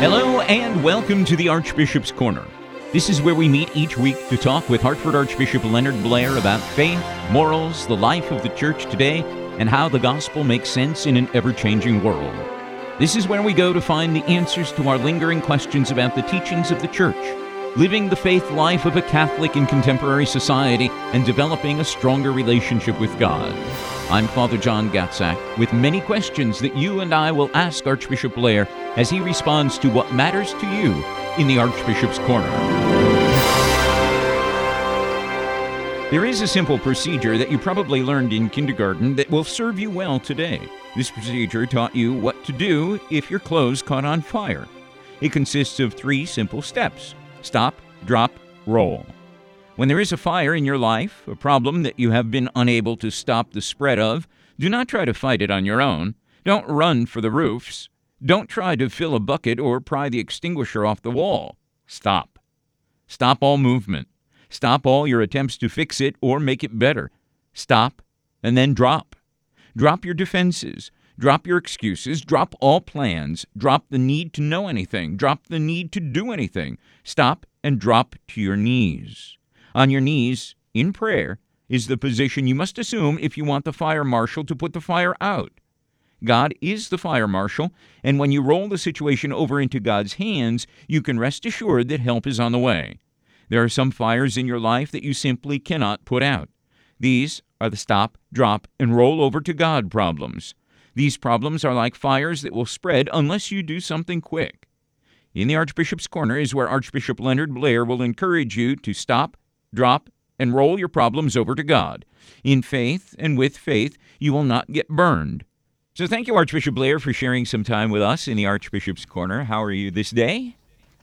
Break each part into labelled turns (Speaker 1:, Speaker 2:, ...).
Speaker 1: Hello and welcome to the Archbishop's Corner. This is where we meet each week to talk with Hartford Archbishop Leonard Blair about faith, morals, the life of the church today, and how the gospel makes sense in an ever changing world. This is where we go to find the answers to our lingering questions about the teachings of the church, living the faith life of a Catholic in contemporary society, and developing a stronger relationship with God. I'm Father John Gatzak with many questions that you and I will ask Archbishop Blair as he responds to what matters to you in the Archbishop's Corner. There is a simple procedure that you probably learned in kindergarten that will serve you well today. This procedure taught you what to do if your clothes caught on fire. It consists of three simple steps stop, drop, roll. When there is a fire in your life, a problem that you have been unable to stop the spread of, do not try to fight it on your own. Don't run for the roofs. Don't try to fill a bucket or pry the extinguisher off the wall. Stop. Stop all movement. Stop all your attempts to fix it or make it better. Stop and then drop. Drop your defenses. Drop your excuses. Drop all plans. Drop the need to know anything. Drop the need to do anything. Stop and drop to your knees. On your knees, in prayer, is the position you must assume if you want the fire marshal to put the fire out. God is the fire marshal, and when you roll the situation over into God's hands, you can rest assured that help is on the way. There are some fires in your life that you simply cannot put out. These are the stop, drop, and roll over to God problems. These problems are like fires that will spread unless you do something quick. In the Archbishop's Corner is where Archbishop Leonard Blair will encourage you to stop, drop, and roll your problems over to God. In faith and with faith, you will not get burned. So thank you, Archbishop Blair, for sharing some time with us in the Archbishop's Corner. How are you this day?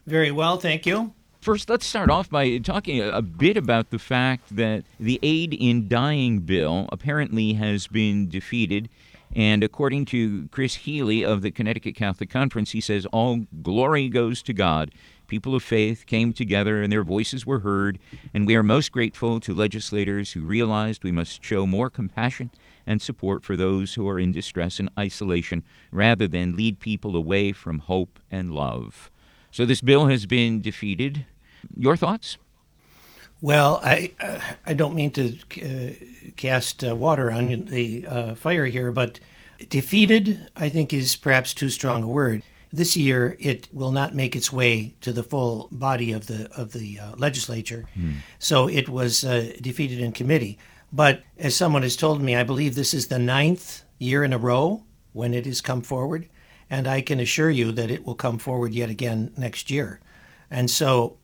Speaker 2: Very well, thank you.
Speaker 1: First, let's start off by talking a bit about the fact that the aid in dying bill apparently has been defeated. And according to Chris Healy of the Connecticut Catholic Conference, he says, All glory goes to God people of faith came together and their voices were heard, and we are most grateful to legislators who realized we must show more compassion and support for those who are in distress and isolation rather than lead people away from hope and love. So this bill has been defeated. Your thoughts?
Speaker 2: Well, I uh, I don't mean to uh, cast uh, water on the uh, fire here, but defeated I think is perhaps too strong a word. This year, it will not make its way to the full body of the of the uh, legislature, hmm. so it was uh, defeated in committee. But as someone has told me, I believe this is the ninth year in a row when it has come forward, and I can assure you that it will come forward yet again next year. And so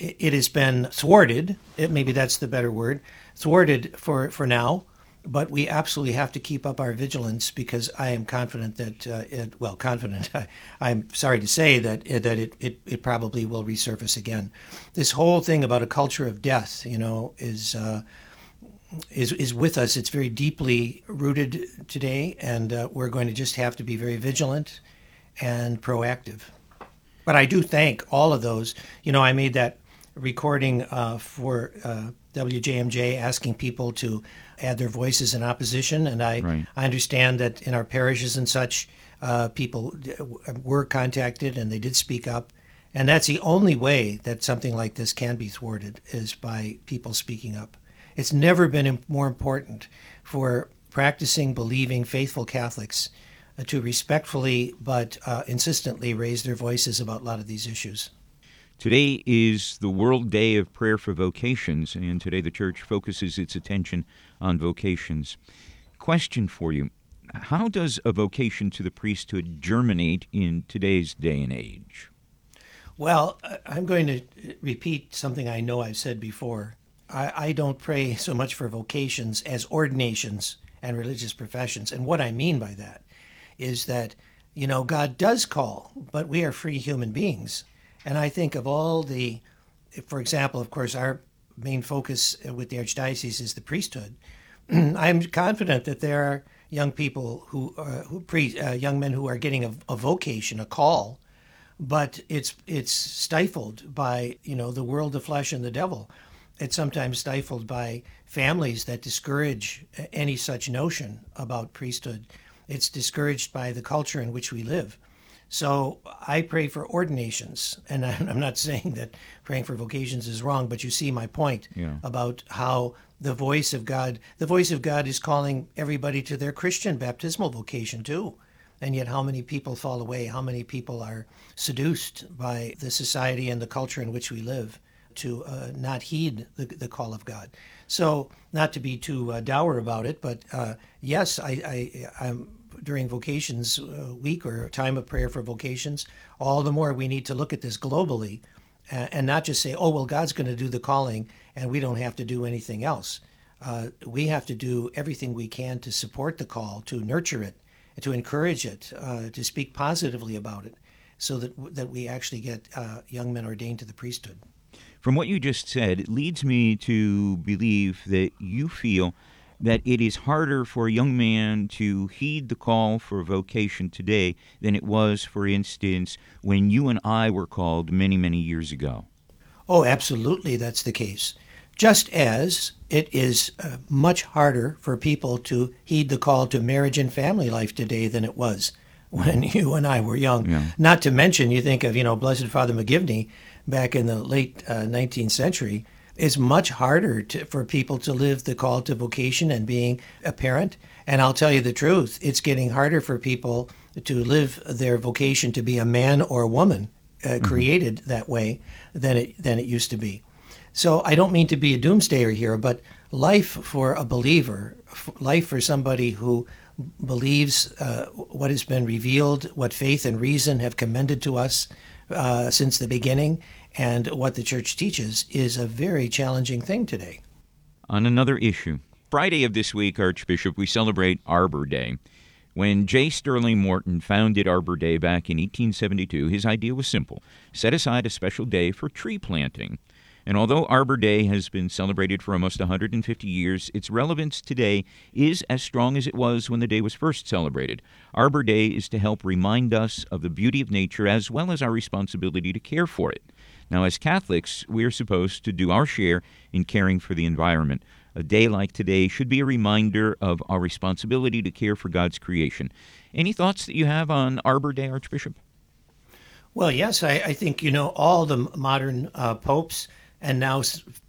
Speaker 2: it, has been thwarted. It, maybe that's the better word, thwarted for for now but we absolutely have to keep up our vigilance because I am confident that uh, it, well, confident. I, am sorry to say that uh, that it, it, it probably will resurface again. This whole thing about a culture of death, you know, is uh, is is with us. It's very deeply rooted today, and uh, we're going to just have to be very vigilant and proactive. But I do thank all of those. You know, I made that recording uh, for uh, WJMJ asking people to add their voices in opposition. And I, right. I understand that in our parishes and such, uh, people were contacted and they did speak up. And that's the only way that something like this can be thwarted is by people speaking up. It's never been more important for practicing, believing, faithful Catholics uh, to respectfully but uh, insistently raise their voices about a lot of these issues.
Speaker 1: Today is the World Day of Prayer for Vocations, and today the Church focuses its attention on vocations. Question for you How does a vocation to the priesthood germinate in today's day and age?
Speaker 2: Well, I'm going to repeat something I know I've said before. I, I don't pray so much for vocations as ordinations and religious professions. And what I mean by that is that, you know, God does call, but we are free human beings and I think of all the, for example, of course, our main focus with the Archdiocese is the priesthood. I'm confident that there are young people who, uh, who pre, uh, young men who are getting a, a, vocation, a call, but it's it's stifled by you know the world, the flesh, and the devil. It's sometimes stifled by families that discourage any such notion about priesthood. It's discouraged by the culture in which we live. So I pray for ordinations, and I'm not saying that praying for vocations is wrong, but you see my point
Speaker 1: Yeah.
Speaker 2: about how the voice of God, the voice of God is calling everybody to their Christian baptismal vocation too. And yet, how many people fall away? How many people are seduced by the society and the culture in which we live to uh, not heed the, the call of God? So, not to be too uh, dour about it, but uh, yes, I, I, I'm during vocations uh, week or time of prayer for vocations. All the more we need to look at this globally and not just say, "Oh, well, God's going to do the calling, and we don't have to do anything else." Uh, we have to do everything we can to support the call, to nurture it, to encourage it, uh, to speak positively about it, so that that we actually get uh, young men ordained to the priesthood.
Speaker 1: From what you just said, it leads me to believe that you feel that it is harder for a young man to heed the call for vocation today than it was, for instance, when you and I were called many, many years ago.
Speaker 2: Oh, absolutely, that's the case. Just as it is uh, much harder for people to heed the call to marriage and family life today than it was when you and I were young.
Speaker 1: Yeah.
Speaker 2: Not to mention, you think of, you know, Blessed Father McGivney back in the late uh, 19th century. It's much harder to, for people to live the call to vocation and being a parent. And I'll tell you the truth, it's getting harder for people to live their vocation to be a man or a woman uh, created that way than it than it used to be. So I don't mean to be a doomsdayer here, but life for a believer, life for somebody who believes uh, what has been revealed, what faith and reason have commended to us uh, since the beginning, and what the church teaches, is a very challenging thing today.
Speaker 1: On another issue, Friday of this week, Archbishop, we celebrate Arbor Day. When J. Sterling Morton founded Arbor Day back in 1872, his idea was simple set aside a special day for tree planting. And although Arbor Day has been celebrated for almost 150 years, its relevance today is as strong as it was when the day was first celebrated. Arbor Day is to help remind us of the beauty of nature as well as our responsibility to care for it. Now, as Catholics, we are supposed to do our share in caring for the environment. A day like today should be a reminder of our responsibility to care for God's creation. Any thoughts that you have on Arbor Day, Archbishop?
Speaker 2: Well, yes, I, I think, you know, all the modern uh, popes and now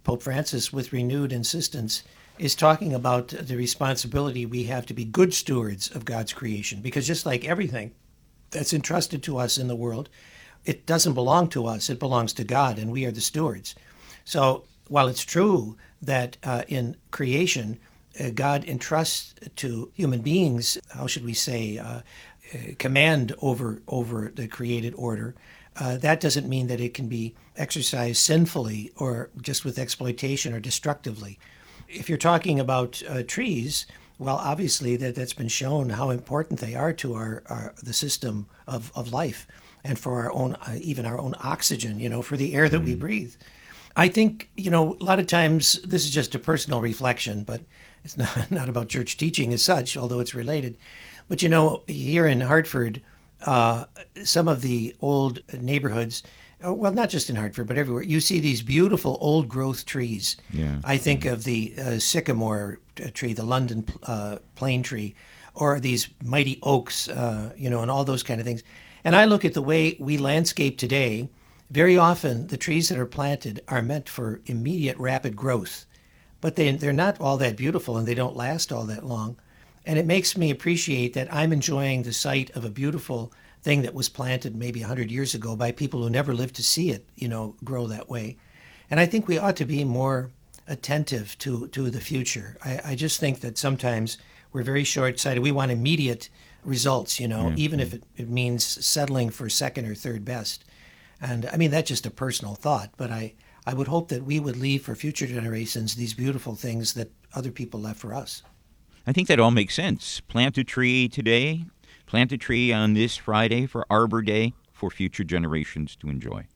Speaker 2: Pope Francis, with renewed insistence, is talking about the responsibility we have to be good stewards of God's creation. Because just like everything that's entrusted to us in the world, it doesn't belong to us, it belongs to God, and we are the stewards. So while it's true that uh, in creation, uh, God entrusts to human beings, how should we say, uh, uh, command over over the created order. Uh, that doesn't mean that it can be exercised sinfully or just with exploitation or destructively. If you're talking about uh, trees, well, obviously that that's been shown how important they are to our, our the system of, of life and for our own uh, even our own oxygen. You know, for the air that we breathe. I think you know a lot of times this is just a personal reflection, but it's not not about church teaching as such, although it's related. But you know, here in Hartford, uh, some of the old neighborhoods, uh, well, not just in Hartford, but everywhere, you see these beautiful old growth trees.
Speaker 1: Yeah.
Speaker 2: I think of the uh, sycamore tree, the London uh, plane tree, or these mighty oaks, uh, you know, and all those kind of things. And I look at the way we landscape today. Very often, the trees that are planted are meant for immediate rapid growth, but they, they're not all that beautiful and they don't last all that long. And it makes me appreciate that I'm enjoying the sight of a beautiful thing that was planted maybe 100 years ago by people who never lived to see it, you know, grow that way. And I think we ought to be more attentive to, to the future. I, I just think that sometimes we're very short sighted. We want immediate results, you know, even if it, it means settling for second or third best. And I mean, that's just a personal thought, but I, I would hope that we would leave for future generations these beautiful things that other people left for us.
Speaker 1: I think that all makes sense. Plant a tree today, plant a tree on this Friday for Arbor Day for future generations to enjoy.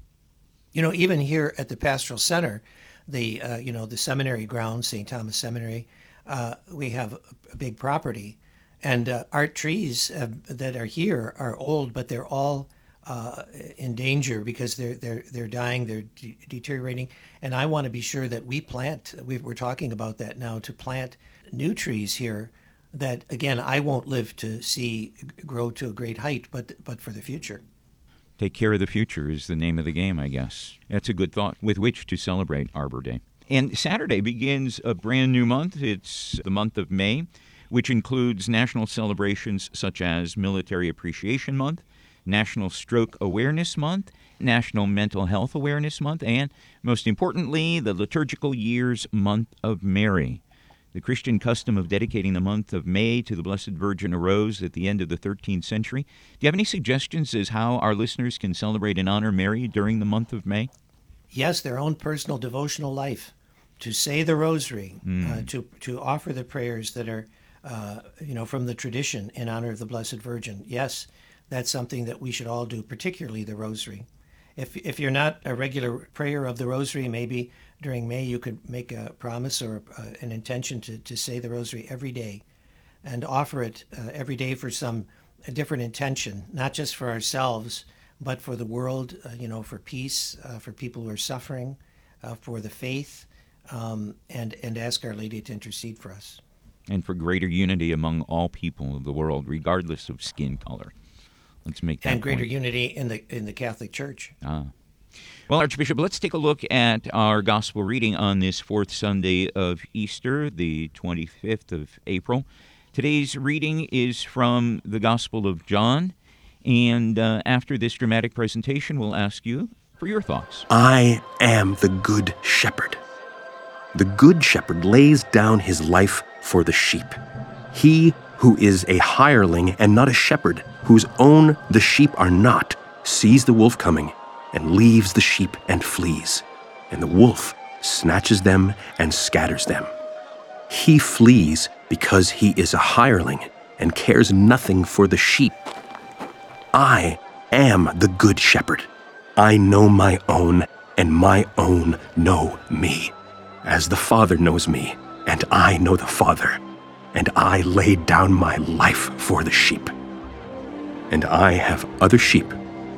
Speaker 2: You know, even here at the Pastoral Center, the uh, you know the seminary grounds, St. Thomas Seminary, uh, we have a big property, and uh, our trees uh, that are here are old, but they're all uh, in danger because they're they're they're dying, they're de- deteriorating, and I want to be sure that we plant. we we're talking about that now to plant new trees here that again I won't live to see grow to a great height, but but for the future.
Speaker 1: Take care of the future is the name of the game, I guess. That's a good thought with which to celebrate Arbor Day. And Saturday begins a brand new month. It's the month of May, which includes national celebrations such as Military Appreciation Month, National Stroke Awareness Month, National Mental Health Awareness Month, and most importantly, the liturgical year's Month of Mary. The Christian custom of dedicating the month of May to the Blessed Virgin arose at the end of the 13th century. Do you have any suggestions as how our listeners can celebrate and honor Mary during the month of May?
Speaker 2: Yes, their own personal devotional life, to say the rosary,
Speaker 1: Mm.
Speaker 2: uh, to to offer the prayers that are, uh, you know, from the tradition in honor of the Blessed Virgin. Yes, that's something that we should all do, particularly the rosary. If if you're not a regular prayer of the rosary, maybe during May you could make a promise or uh, an intention to, to say the rosary every day, and offer it uh, every day for some different intention, not just for ourselves, but for the world. Uh, you know, for peace, uh, for people who are suffering, for the faith, um, and and ask Our Lady to intercede for us.
Speaker 1: And for greater unity among all people of the world, regardless of skin color. Let's make that
Speaker 2: and greater
Speaker 1: point.
Speaker 2: unity in the in the Catholic Church.
Speaker 1: Ah. Well, Archbishop, let's take a look at our gospel reading on this fourth Sunday of Easter, the 25th of April. Today's reading is from the Gospel of John, and uh, after this dramatic presentation, we'll ask you for your thoughts.
Speaker 3: I am the good shepherd. The good shepherd lays down his life for the sheep. He who is a hireling and not a shepherd, whose own the sheep are not, sees the wolf coming and leaves the sheep and flees. And the wolf snatches them and scatters them. He flees because he is a hireling and cares nothing for the sheep. I am the good shepherd. I know my own, and my own know me. As the Father knows me, and I know the Father, and I lay down my life for the sheep. And I have other sheep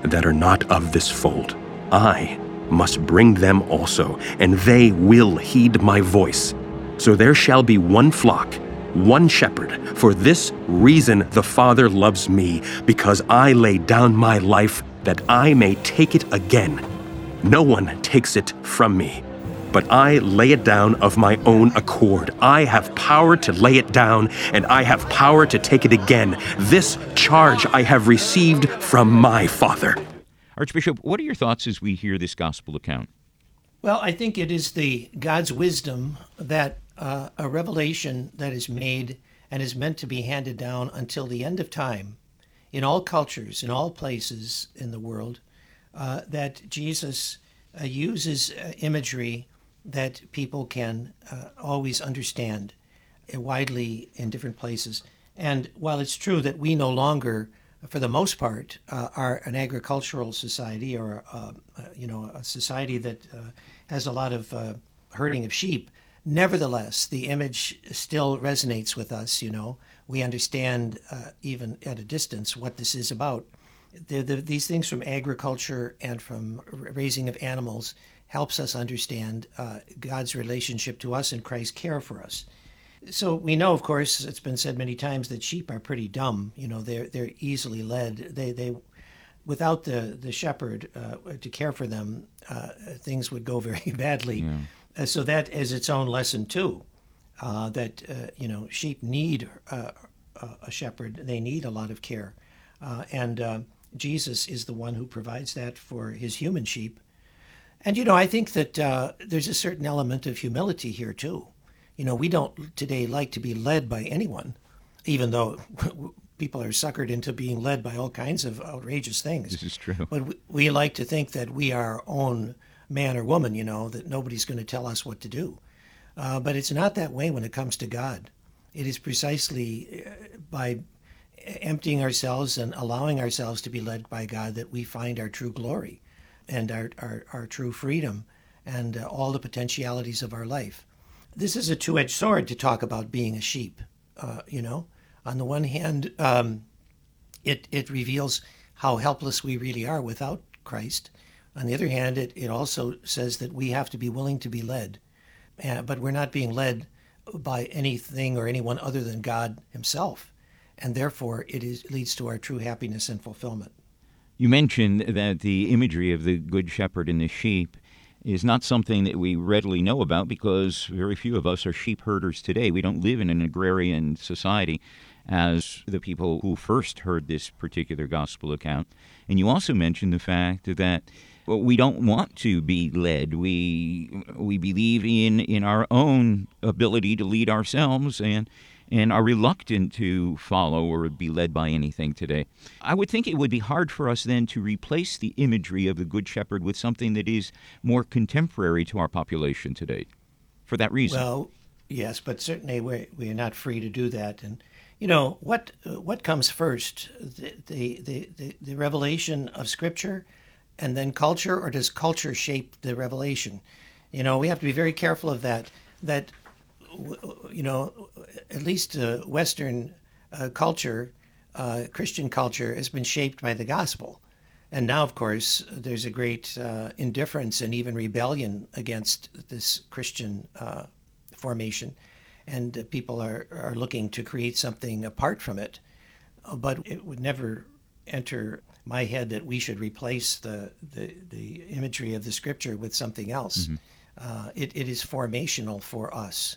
Speaker 3: that are not of this fold. I must bring them also, and they will heed my voice. So there shall be one flock, one shepherd. For this reason the Father loves me, because I lay down my life that I may take it again. No one takes it from me, but I lay it down of my own accord. I have power to lay it down, and I have power to take it again. This charge I have received from my Father.
Speaker 1: Archbishop, what are your thoughts as we hear this gospel account?
Speaker 2: Well, I think it is the God's wisdom that uh, a revelation that is made and is meant to be handed down until the end of time, in all cultures, in all places in the world, uh, that Jesus uh, uses uh, imagery that people can uh, always understand uh, widely in different places. And while it's true that we no longer, for the most part, uh, are an agricultural society or uh, uh, you know a society that uh, has a lot of herding of sheep, nevertheless, the image still resonates with us. You know, we understand even at a distance what this is about. The, the, these things from agriculture and from raising of animals helps us understand uh, God's relationship to us and Christ's care for us. So we know, of course, it's been said many times that sheep are pretty dumb. You know, they're they're easily led. They they without the the shepherd uh, to care for them, uh, things would go very badly. Uh, so that is its own lesson too. Uh, that uh, you know, sheep need uh, a a shepherd. They need a lot of care, uh, and uh, Jesus is the one who provides that for his human sheep. And you know, I think that uh, there's a certain element of humility here too. You know, we don't today like to be led by anyone, even though people are suckered into being led by all kinds of outrageous things.
Speaker 1: This is true.
Speaker 2: But we, we like to think that we are our own man or woman, you know, that nobody's going to tell us what to do. Uh, but it's not that way when it comes to God. It is precisely uh, by emptying ourselves and allowing ourselves to be led by God that we find our true glory and our, our, our true freedom and uh, all the potentialities of our life. This is a two edged sword to talk about being a sheep, uh, you know. On the one hand, um, it, it reveals how helpless we really are without Christ. On the other hand, it, it also says that we have to be willing to be led, uh, but we're not being led by anything or anyone other than God Himself, and therefore it is leads to our true happiness and fulfillment.
Speaker 1: You mentioned that the imagery of the Good Shepherd and the sheep is not something that we readily know about because very few of us are sheep herders today. We don't live in an agrarian society as the people who first heard this particular gospel account. And you also mentioned the fact that well, we don't want to be led. We we believe in in our own ability to lead ourselves and and are reluctant to follow or be led by anything today. I would think it would be hard for us then to replace the imagery of the Good Shepherd with something that is more contemporary to our population today for that reason.
Speaker 2: Well, yes, but certainly we're, we're not free to do that. And, you know, what, what comes first? The, the, the, the, the revelation of Scripture and then culture, or does culture shape the revelation? You know, we have to be very careful of that. That you know, at least uh, Western uh, culture, uh, Christian culture, has been shaped by the gospel. And now, of course, there's a great uh, indifference and even rebellion against this Christian uh, formation. And uh, people are, are looking to create something apart from it. But it would never enter my head that we should replace the, the, the imagery of the scripture with something else. Mm-hmm. It, it is formational for us.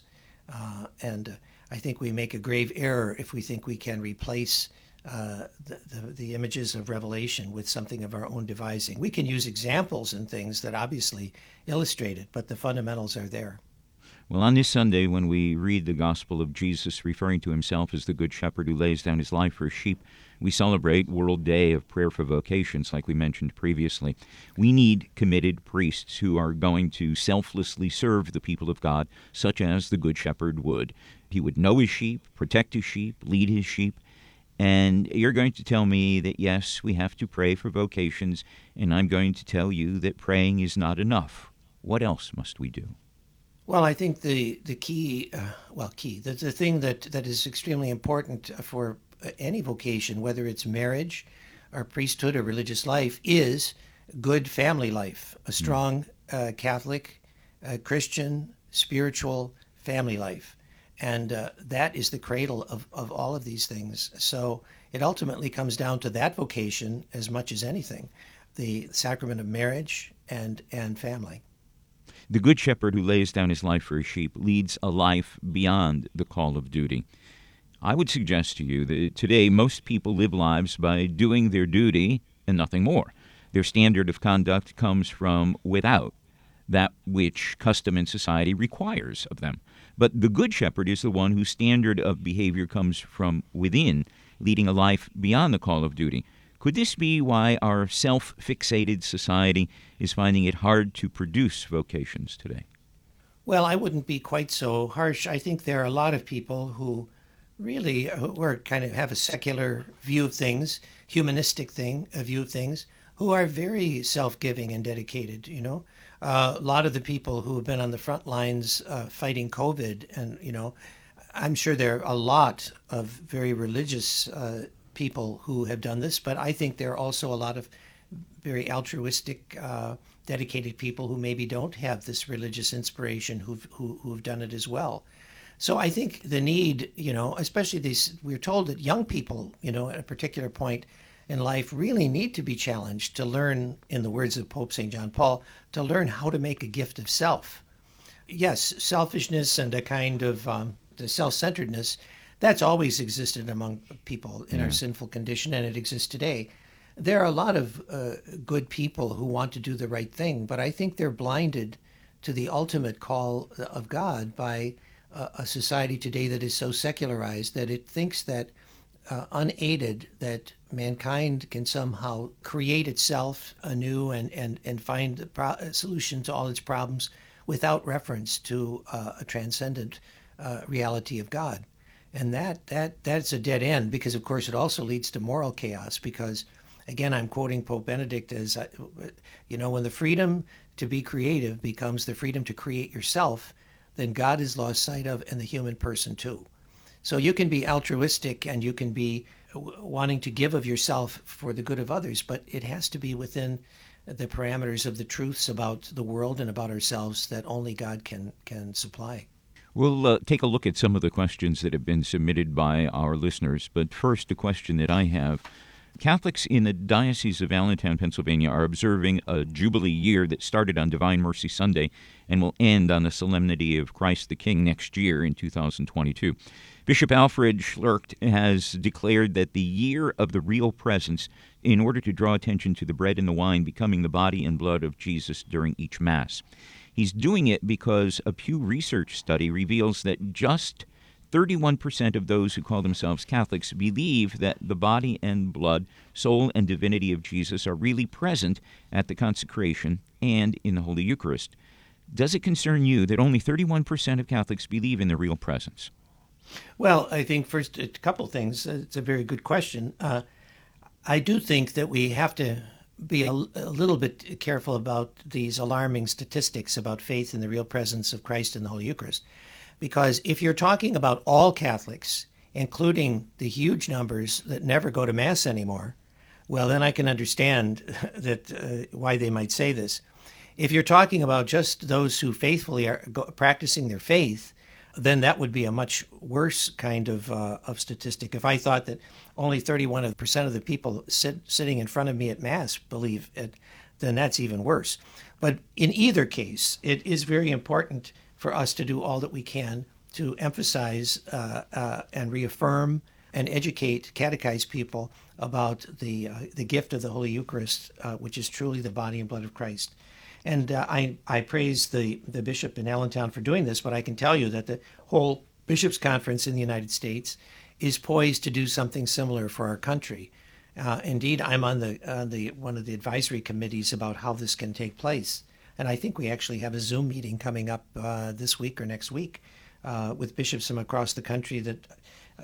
Speaker 2: Uh, and uh, I think we make a grave error if we think we can replace uh, the, the, the, images of Revelation with something of our own devising. We can use examples and things that obviously illustrate it, but the fundamentals are there.
Speaker 1: Well, on this Sunday, when we read the Gospel of Jesus referring to himself as the Good Shepherd who lays down his life for his sheep, we celebrate World Day of Prayer for Vocations, like we mentioned previously. We need committed priests who are going to selflessly serve the people of God, such as the Good Shepherd would. He would know his sheep, protect his sheep, lead his sheep. And you're going to tell me that yes, we have to pray for vocations, and I'm going to tell you that praying is not enough. What else must we do?
Speaker 2: Well, I think the the key, uh, well, key, the, the thing that, that is extremely important for any vocation, whether it's marriage or priesthood or religious life, is good family life, a strong uh, Catholic, uh, Christian, spiritual family life. And uh, that is the cradle of, of all of these things. So it ultimately comes down to that vocation as much as anything the sacrament of marriage and, and family.
Speaker 1: The Good Shepherd who lays down his life for his sheep leads a life beyond the call of duty. I would suggest to you that today most people live lives by doing their duty and nothing more. Their standard of conduct comes from without, that which custom and society requires of them. But the Good Shepherd is the one whose standard of behavior comes from within, leading a life beyond the call of duty. Could this be why our self fixated society is finding it hard to produce vocations today?
Speaker 2: Well, I wouldn't be quite so harsh. I think there are a lot of people who really who are kind of have a secular view of things, humanistic thing, a view of things, who are very self-giving and dedicated. You know, uh, a lot of the people who have been on the front lines uh, fighting COVID, and you know, I'm sure there are a lot of very religious uh, people who have done this, but I think there are also a lot of very altruistic, uh, dedicated people who maybe don't have this religious inspiration who've, who, who've done it as well. So I think the need, you know, especially these, we're told that young people, you know, at a particular point in life really need to be challenged to learn, in the words of Pope St. John Paul, to learn how to make a gift of self. Yes, selfishness and a kind of um, the self centeredness that's always existed among people in yeah. our sinful condition, and it exists today. There are a lot of uh, good people who want to do the right thing, but I think they're blinded to the ultimate call of God by uh, a society today that is so secularized that it thinks that uh, unaided that mankind can somehow create itself anew and, and, and find a, pro- solution to all its problems without reference to uh, a transcendent uh, reality of God and that that that's a dead end because of course it also leads to moral chaos because again i'm quoting pope benedict as uh, you know when the freedom to be creative becomes the freedom to create yourself then god is lost sight of and the human person too. So you can be altruistic and you can be wanting to give of yourself for the good of others but it has to be within the parameters of the truths about the world and about ourselves that only god can can supply
Speaker 1: We'll uh, take a look at some of the questions that have been submitted by our listeners. But first, a question that I have Catholics in the Diocese of Allentown, Pennsylvania, are observing a Jubilee year that started on Divine Mercy Sunday and will end on the Solemnity of Christ the King next year in 2022. Bishop Alfred Schlert has declared that the year of the real presence, in order to draw attention to the bread and the wine becoming the body and blood of Jesus during each Mass. He's doing it because a Pew Research study reveals that just 31% of those who call themselves Catholics believe that the body and blood, soul, and divinity of Jesus are really present at the consecration and in the Holy Eucharist. Does it concern you that only 31% of Catholics believe in the real presence?
Speaker 2: Well, I think first a couple things. It's a very good question. Uh, I do think that we have to be a, a, little bit careful about these alarming statistics about faith in the real presence of Christ in the Holy Eucharist. Because if you're talking about all Catholics, including the huge numbers that never go to Mass anymore, well, then I can understand that uh, why they might say this. If you're talking about just those who faithfully are practicing their faith, then that would be a much worse kind of uh, of statistic. If I thought that only 31 percent of the people sit, sitting in front of me at Mass believe it, then that's even worse. But in either case, it is very important for us to do all that we can to emphasize uh, uh, and reaffirm and educate, catechize people about the uh, the gift of the Holy Eucharist, uh, which is truly the body and blood of Christ. And uh, I I praise the the bishop in Allentown for doing this, but I can tell you that the whole bishops' conference in the United States is poised to do something similar for our country. Uh, indeed, I'm on the the one of the advisory committees about how this can take place. And I think we actually have a Zoom meeting coming up uh, this week or next week uh, with bishops from across the country that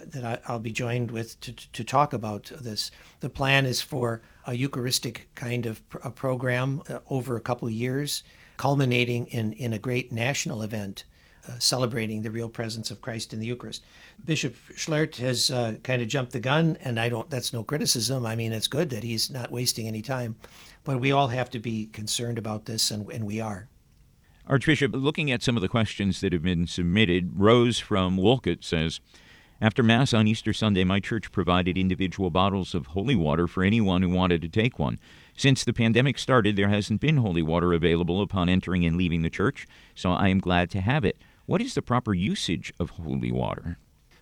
Speaker 2: that I, will be joined with to, to talk about this. The plan is for a Eucharistic kind of pr- program uh, over a couple years, culminating in, in a great national event uh, celebrating the real presence of Christ in the Eucharist. Bishop Schlert has uh, kind of jumped the gun, and I don't. That's no criticism. I mean, it's good that he's not wasting any time. But we all have to be concerned about this, and, and we are.
Speaker 1: Archbishop, looking at some of the questions that have been submitted, Rose from Wolcott says, after Mass on Easter Sunday, my church provided individual bottles of holy water for anyone who wanted to take one. Since the pandemic started, there hasn't been holy water available upon entering and leaving the church, so I am glad to have it. What is the proper usage of holy water?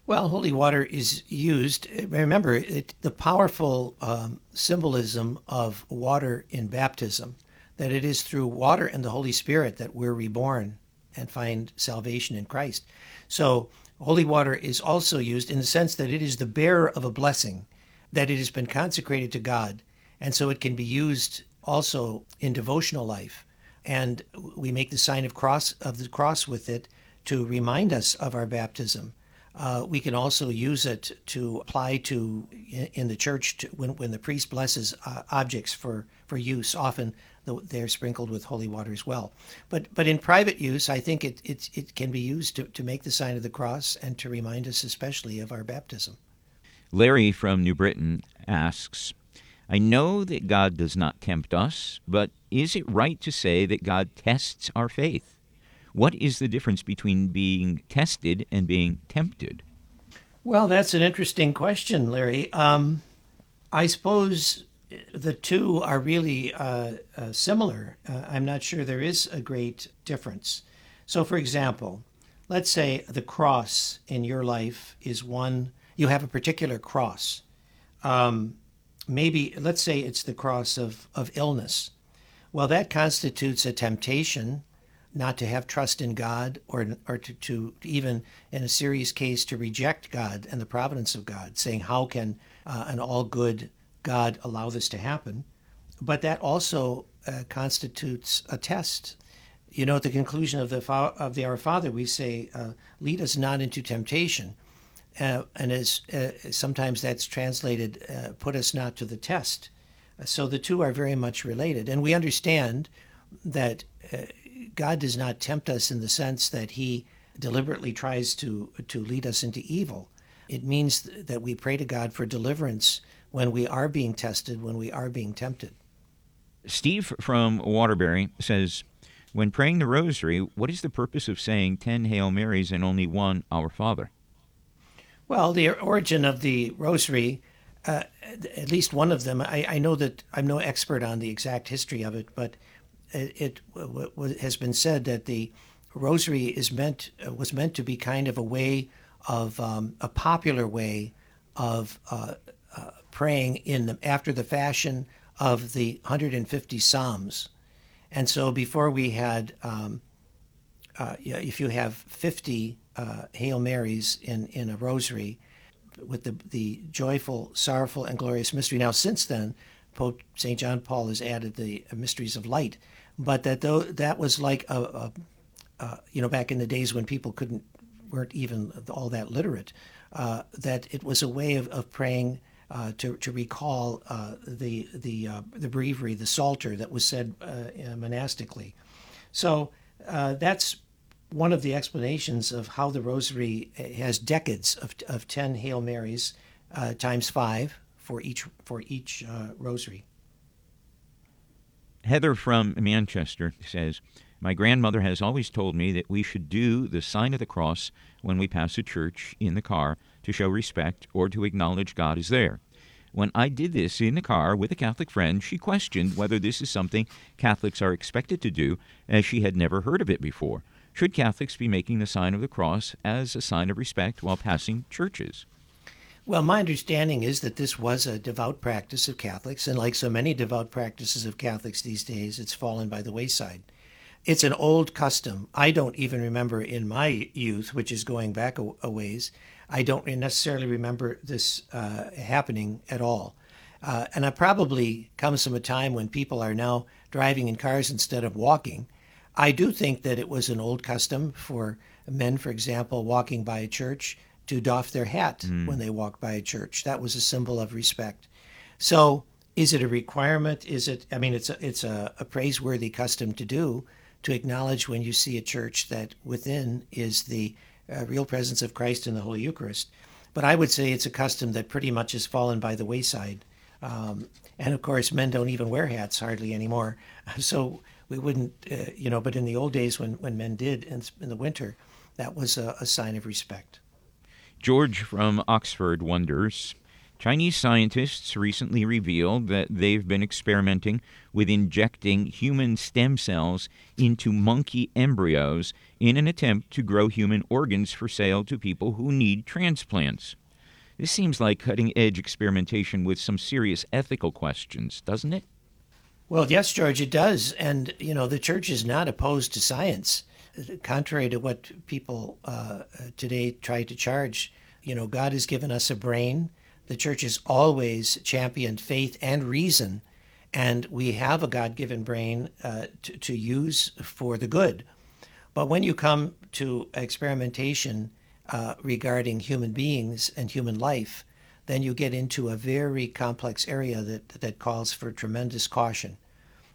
Speaker 2: Well, holy water is used. Remember, it, the powerful um, symbolism of water in baptism, that it is through water and the Holy Spirit that we're reborn and find salvation in Christ. So, holy water is also used in the sense that it is the bearer of a blessing, that it has been consecrated to God, and so it can be used also in devotional life. And we make the sign of cross of the cross with it to remind us of our baptism uh, we can also use it to apply to in the church to, when, when the priest blesses uh, objects for, for use. Often they're sprinkled with holy water as well. But but in private use, I think it it, it can be used to, to make the sign of the cross and to remind us especially of our baptism.
Speaker 1: Larry from New Britain asks, I know that God does not tempt us, but is it right to say that God tests our faith? What is the difference between being tested and being tempted?
Speaker 2: Well, that's an interesting question, Larry. Um, I suppose the two are really uh, uh, similar. Uh, I'm not sure there is a great difference. So, for example, let's say the cross in your life is one, you have a particular cross. Um, maybe, let's say it's the cross of, of illness. Well, that constitutes a temptation not to have trust in God or, or to, to even, in a serious case, to reject God and the providence of God, saying, How can uh, an all good God allow this to happen? But that also uh, constitutes a test. You know, at the conclusion of the of the Our Father, we say, uh, "Lead us not into temptation," uh, and as uh, sometimes that's translated, uh, "Put us not to the test." So the two are very much related, and we understand that God does not tempt us in the sense that He deliberately tries to to lead us into evil. It means that we pray to God for deliverance when we are being tested, when we are being tempted.
Speaker 1: Steve from Waterbury says, when praying the rosary, what is the purpose of saying 10 Hail Marys and only one Our Father?
Speaker 2: Well, the origin of the rosary uh, at least one of them. I, I, know that I'm no expert on the exact history of it, but it, it w- w- has been said that the rosary is meant was meant to be kind of a way of um, a popular way of uh, praying in the, after the fashion of the 150 Psalms. And so before we had, um, uh, if you have 50 uh, Hail Marys in, in a rosary with the, the joyful, sorrowful, and glorious mystery. Now, since then, Pope St. John Paul has added the mysteries of light, but that though that was like a, a, a you know back in the days when people couldn't weren't even all that literate, uh, that it was a way of, of praying uh, to, to recall uh, the the uh, the breviary, the psalter that was said uh, monastically. So uh, that's one of the explanations of how the Rosary has decades of, of ten Hail Marys times five for each for each Rosary.
Speaker 1: Heather from Manchester says. My grandmother has always told me that we should do the sign of the cross when we pass a church in the car to show respect or to acknowledge God is there. When I did this in the car with a Catholic friend, she questioned whether this is something Catholics are expected to do, as she had never heard of it before. Should Catholics be making the sign of the cross as a sign of respect while passing churches?
Speaker 2: Well, my understanding is that this was a devout practice of Catholics, and like so many devout practices of Catholics these days, it's fallen by the wayside. It's an old custom. I don't even remember in my youth, which is going back a, ways, I don't necessarily remember this uh, happening at all. Uh, and it probably comes from a time when people are now driving in cars instead of walking. I do think that it was an old custom for men, for example, walking by a church to doff their hat mm. when they walk by a church. That was a symbol of respect. So, is it a requirement? Is it? I mean, it's a, it's a, a praiseworthy custom to do to acknowledge when you see a church that within is the uh, real presence of Christ in the Holy Eucharist. But I would say it's a custom that pretty much has fallen by the wayside. Um, and of course, men don't even wear hats hardly anymore. So we wouldn't, uh, you know, but in the old days when, when men did in, in the winter, that was a, a sign of respect.
Speaker 1: George from Oxford wonders Chinese scientists recently revealed that they've been experimenting with injecting human stem cells into monkey embryos in an attempt to grow human organs for sale to people who need transplants. This seems like cutting edge experimentation with some serious ethical questions, doesn't it?
Speaker 2: Well, yes, George, it does. And, you know, the church is not opposed to science. Contrary to what people uh, today try to charge, you know, God has given us a brain the church has always championed faith and reason, and we have a God given brain uh, to, to use for the good. But when you come to experimentation uh, regarding human beings and human life, then you get into a very complex area that, that calls for tremendous caution.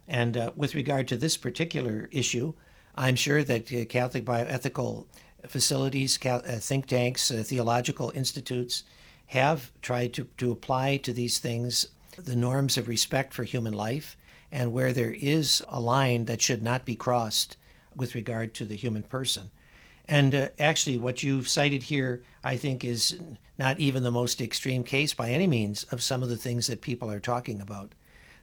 Speaker 2: And uh, with regard to this particular issue, I'm sure that uh, Catholic bioethical facilities, uh, think tanks, uh, theological institutes, have tried to, to apply to these things the norms of respect for human life and where there is a line that should not be crossed with regard to the human person. And uh, actually, what you've cited here, I think, is not even the most extreme case by any means of some of the things that people are talking about.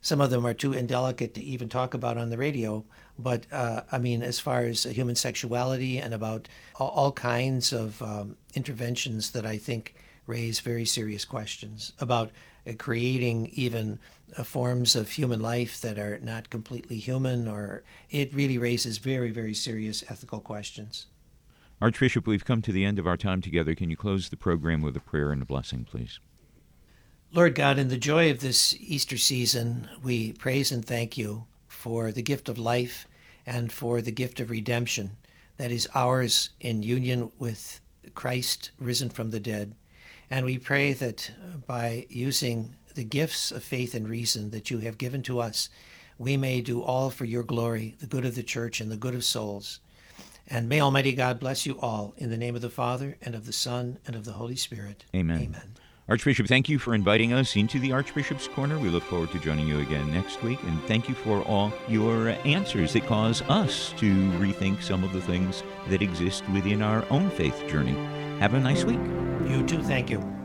Speaker 2: Some of them are too indelicate to even talk about on the radio. But uh, I mean, as far as human sexuality and about all, kinds of um, interventions that I think raise very serious questions about uh, creating even uh, forms of human life that are not completely human, or it really raises very, very serious ethical questions.
Speaker 1: Archbishop, we've come to the end of our time together. Can you close the program with a prayer and a blessing, please?
Speaker 2: Lord God, in the joy of this Easter season, we praise and thank you for the gift of life and for the gift of redemption that is ours in union with Christ risen from the dead. And we pray that uh, by using the gifts of faith and reason that you have given to us, we may do all for your glory, the good of the church and the good of souls. And may Almighty God bless you all in the name of the Father and of the Son and of the Holy Spirit.
Speaker 1: Amen.
Speaker 2: Amen.
Speaker 1: Archbishop, thank you for inviting us into the Archbishop's Corner. We look forward to joining you again next week. And thank you for all your answers that cause us to rethink some of the things that exist within our own faith journey. Have a nice week.
Speaker 2: You too. Thank you.